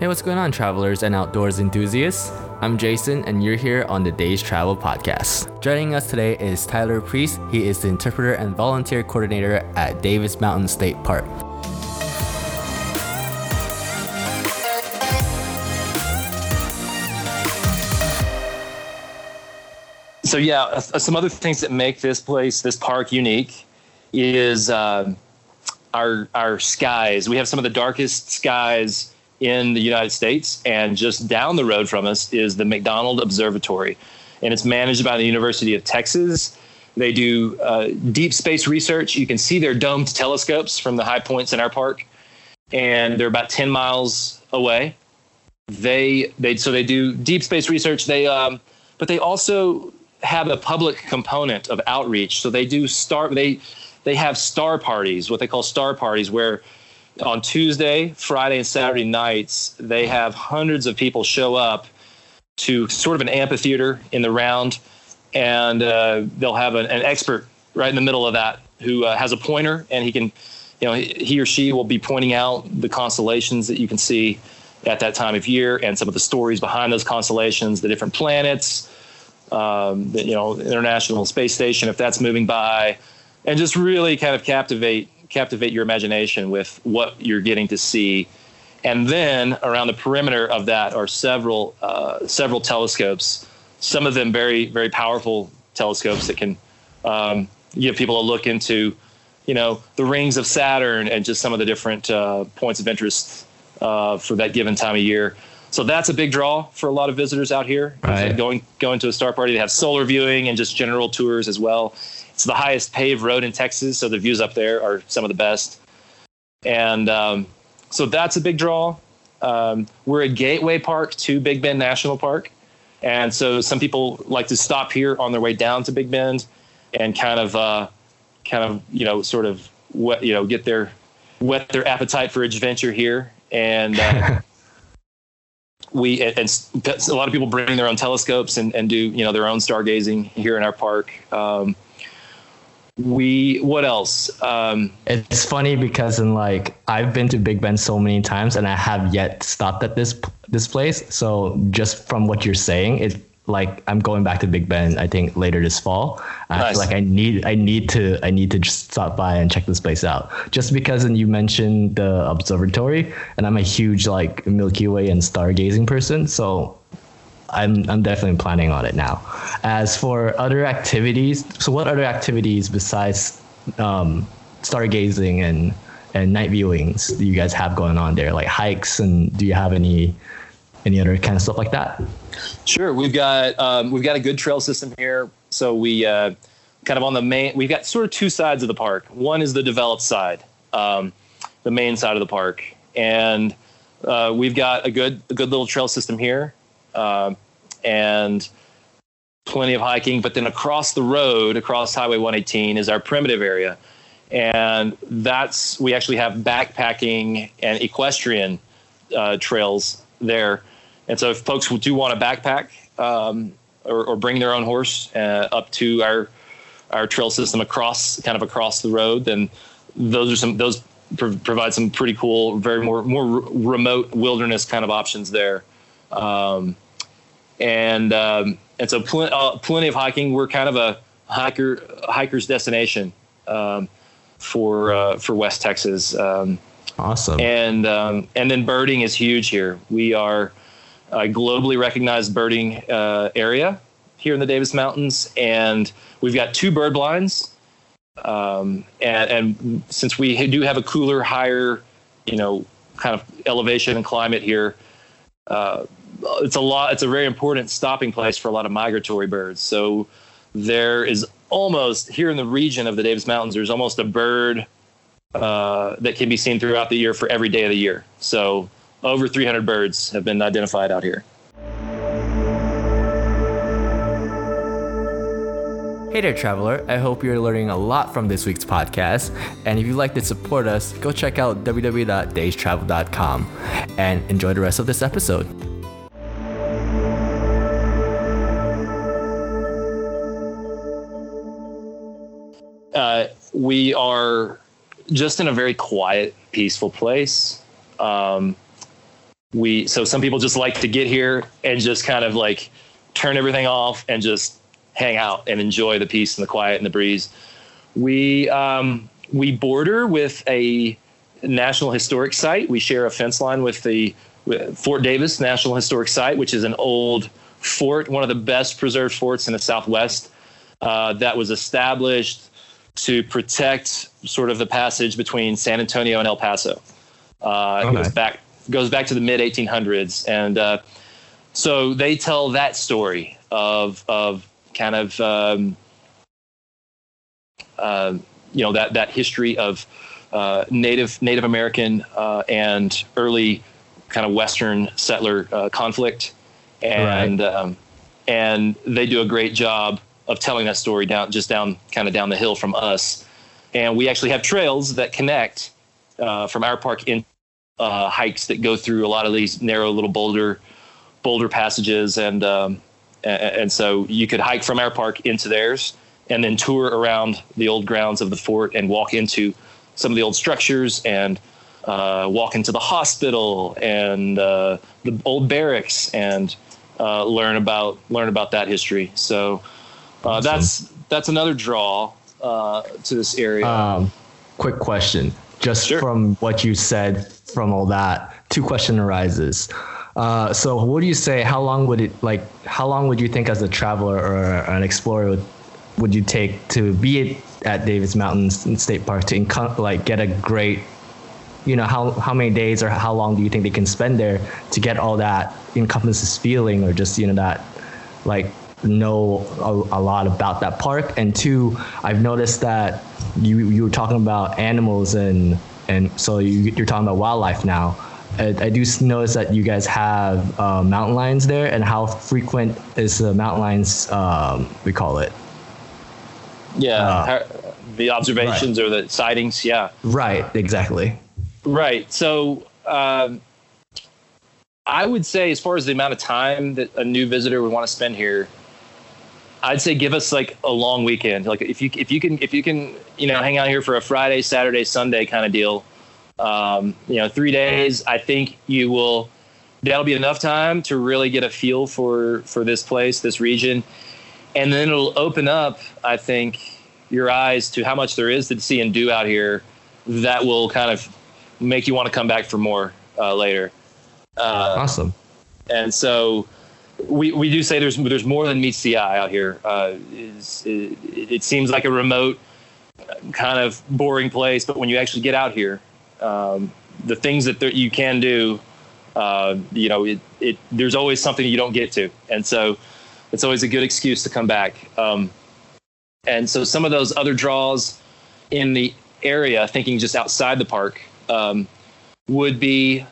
Hey, what's going on, travelers and outdoors enthusiasts? I'm Jason, and you're here on the Days Travel Podcast. Joining us today is Tyler Priest. He is the interpreter and volunteer coordinator at Davis Mountain State Park. So yeah, uh, some other things that make this place, this park, unique is uh, our our skies. We have some of the darkest skies in the United States, and just down the road from us is the McDonald Observatory, and it's managed by the University of Texas. They do uh, deep space research. You can see their domed telescopes from the high points in our park, and they're about ten miles away. They they so they do deep space research. They um, but they also have a public component of outreach. So they do star they they have star parties, what they call star parties, where on Tuesday, Friday, and Saturday nights they have hundreds of people show up to sort of an amphitheater in the round, and uh, they'll have an, an, expert right in the middle of that who uh, has a pointer, and he can, you know, he or she will be pointing out the constellations that you can see at that time of year and some of the stories behind those constellations, the different planets um, the, you know, International Space Station, if that's moving by, and just really kind of captivate captivate your imagination with what you're getting to see. And then around the perimeter of that are several uh, several telescopes. Some of them very very powerful telescopes that can um, give people a look into, you know, the rings of Saturn and just some of the different uh, points of interest uh, for that given time of year. So that's a big draw for a lot of visitors out here. Right. Going going to a star party, they have solar viewing and just general tours as well. It's the highest paved road in Texas, so the views up there are some of the best. And um, so that's a big draw. Um, we're a gateway park to Big Bend National Park, and so some people like to stop here on their way down to Big Bend and kind of uh, kind of you know sort of wet, you know get their whet their appetite for adventure here and. Uh, we and, and, a lot of people bring their own telescopes and, and do you know their own stargazing here in our park. Um, we what else? Um, it's funny because in like I've been to Big Bend so many times and I have yet stopped at this this place. So just from what you're saying, it like I'm going back to Big Bend I think later this fall. I nice. feel like I need I need to I need to just stop by and check this place out. Just because and you mentioned the observatory, and I'm a huge like Milky Way and stargazing person, so I'm I'm definitely planning on it now. As for other activities, so what other activities besides um, stargazing and and night viewings do you guys have going on there? Like hikes and do you have any any other kind of stuff like that? Sure, we've got um, we've got a good trail system here. So we uh, kind of on the main. We've got sort of two sides of the park. One is the developed side, um, the main side of the park, and uh, we've got a good a good little trail system here, uh, and plenty of hiking. But then across the road, across Highway 118, is our primitive area, and that's we actually have backpacking and equestrian uh, trails there and so if folks do want to backpack um, or, or, bring their own horse uh, up to our our trail system across kind of across the road, then those are some those provide some pretty cool, very more more remote wilderness kind of options there. Um, and um, and so pl- uh, plenty of hiking. We're kind of a hiker hiker's destination um, for uh, for West Texas. Um, awesome. And um, and then birding is huge here. We are a globally recognized birding uh, area here in the Davis Mountains, and we've got two bird blinds. Um, and, and, since we do have a cooler, higher, you know, kind of elevation and climate here, uh, it's a lot. It's a very important stopping place for a lot of migratory birds. So there is almost here in the region of the Davis Mountains. There's almost a bird uh, that can be seen throughout the year for every day of the year. So over 300 birds have been identified out here. Hey there, traveler. I hope you're learning a lot from this week's podcast. And if you'd like to support us, go check out www.daystravel.com and enjoy the rest of this episode. Uh, we are just in a very quiet, peaceful place. Um, we so some people just like to get here and just kind of like turn everything off and just hang out and enjoy the peace and the quiet and the breeze. We um, we border with a national historic site. We share a fence line with the with Fort Davis National Historic Site, which is an old fort, one of the best preserved forts in the Southwest, uh, that was established to protect sort of the passage between San Antonio and El Paso. Uh, okay. It goes back goes back to the mid 1800s, and uh, so they tell that story of of kind of um, uh, you know that that history of uh, Native Native American uh, and early kind of Western settler uh, conflict, and right. um, and they do a great job of telling that story down just down kind of down the hill from us, and we actually have trails that connect uh, from our park in uh, hikes that go through a lot of these narrow little boulder boulder passages, and um, and, so you could hike from our park into theirs, and then tour around the old grounds of the fort and walk into some of the old structures and uh, walk into the hospital and uh, the old barracks and uh, learn about learn about that history. So uh, awesome. that's that's another draw uh, to this area. Um, quick question, just sure. from what you said, from all that, two question arises. Uh, so what do you say? How long would it like? How long would you think as a traveler or an explorer would, would you take to be at Davis Mountains State Park to like get a great you know how how many days or how long do you think they can spend there to get all that encompasses feeling or just you know that like know a, a, lot about that park and two i've noticed that you you were talking about animals and and so you, you're talking about wildlife now I, I do notice that you guys have uh, mountain lions there and how frequent is the mountain lions um, we call it yeah uh, the observations right. or the sightings yeah right exactly Right. So um, I would say, as far as the amount of time that a new visitor would want to spend here, I'd say give us like a long weekend. Like if you if you can if you can you know hang out here for a Friday, Saturday, Sunday kind of deal. Um, you know, three days. I think you will. That'll be enough time to really get a feel for for this place, this region, and then it'll open up. I think your eyes to how much there is to see and do out here. That will kind of make you want to come back for more uh, later. Uh, awesome. And so we, we do say there's there's more than meets the eye out here. Uh, it, it, seems like a remote, kind of boring place, but when you actually get out here, um, the things that you can do, uh, you know, it, it there's always something you don't get to, and so it's always a good excuse to come back. Um, and so some of those other draws in the area, thinking just outside the park, um, would be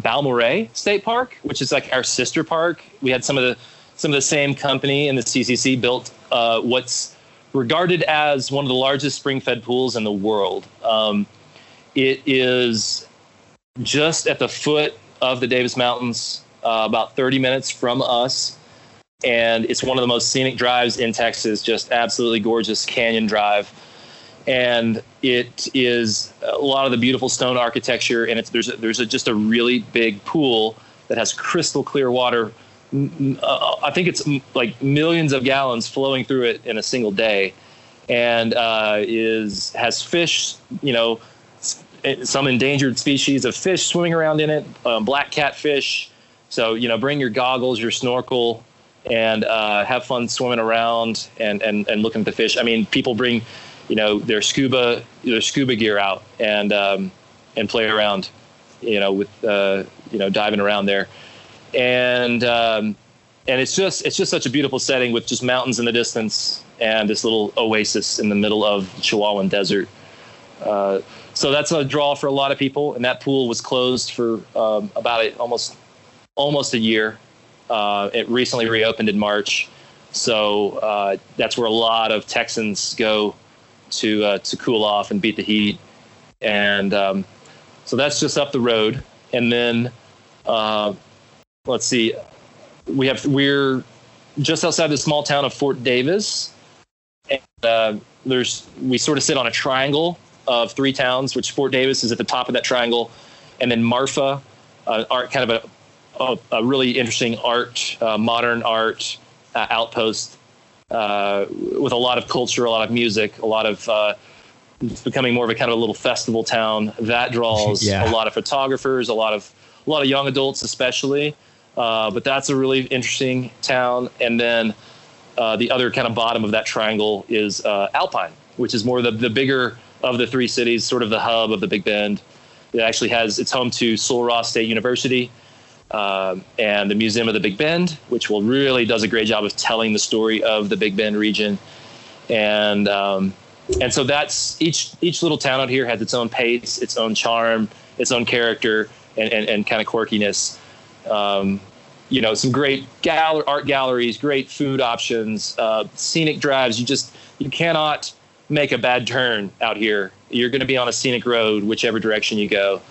Balmorhea State Park, which is like our sister park. We had some of the some of the same company in the CCC built uh, what's regarded as one of the largest spring-fed pools in the world. Um, it is just at the foot of the Davis Mountains, uh, about 30 minutes from us, and it's one of the most scenic drives in Texas. Just absolutely gorgeous canyon drive. And it is a lot of the beautiful stone architecture and it's there's a, there's a, just a really big pool that has crystal clear water. Uh, i think it's like millions of gallons flowing through it in a single day. And uh, is has fish you know some endangered species of fish swimming around in it um, black catfish. So you know bring your goggles your snorkel and uh, have fun swimming around and, and, and looking at the fish. I mean people bring you know their scuba their scuba gear out and um, and play around, you know, with uh, you know diving around there, and um, and it's just it's just such a beautiful setting with just mountains in the distance and this little oasis in the middle of Chihuahuan Desert. Uh, so that's a draw for a lot of people, and that pool was closed for um, about a, almost almost a year. Uh, it recently reopened in March, so uh, that's where a lot of Texans go to uh, to cool off and beat the heat, and um, so that's just up the road. And then uh, let's see, we have we're just outside the small town of Fort Davis, and uh, there's we sort of sit on a triangle of three towns, which Fort Davis is at the top of that triangle, and then Marfa, uh, are kind of a a, a, really interesting art, uh, modern art uh, outpost uh, with a lot of culture, a lot of music, a lot of. Uh, it's becoming more of a kind of a little festival town that draws yeah. a lot of photographers, a lot of a lot of young adults, especially. Uh, but that's a really interesting town. And then uh, the other kind of bottom of that triangle is Alpine, which is more the the bigger of the three cities, sort of the hub of the Big Bend. It actually has it's home to Sul-Ross State University um, and the Museum of the Big Bend, which will really does a great job of telling the story of the Big Bend region. And um, and so that's each each little town out here has its own pace, its own charm, its own character, and and, and kind of quirkiness. Um, you know, some great gal- art galleries, great food options, uh, scenic drives. You just you cannot make a bad turn out here. You're going to be on a scenic road, whichever direction you go.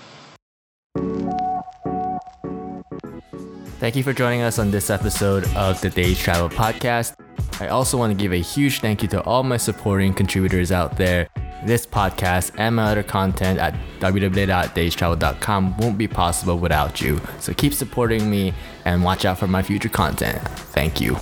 Thank you for joining us on this episode of the Days Travel Podcast. I also want to give a huge thank you to all my supporting contributors out there. This podcast and my other content at www.daystravel.com won't be possible without you. So keep supporting me and watch out for my future content. Thank you.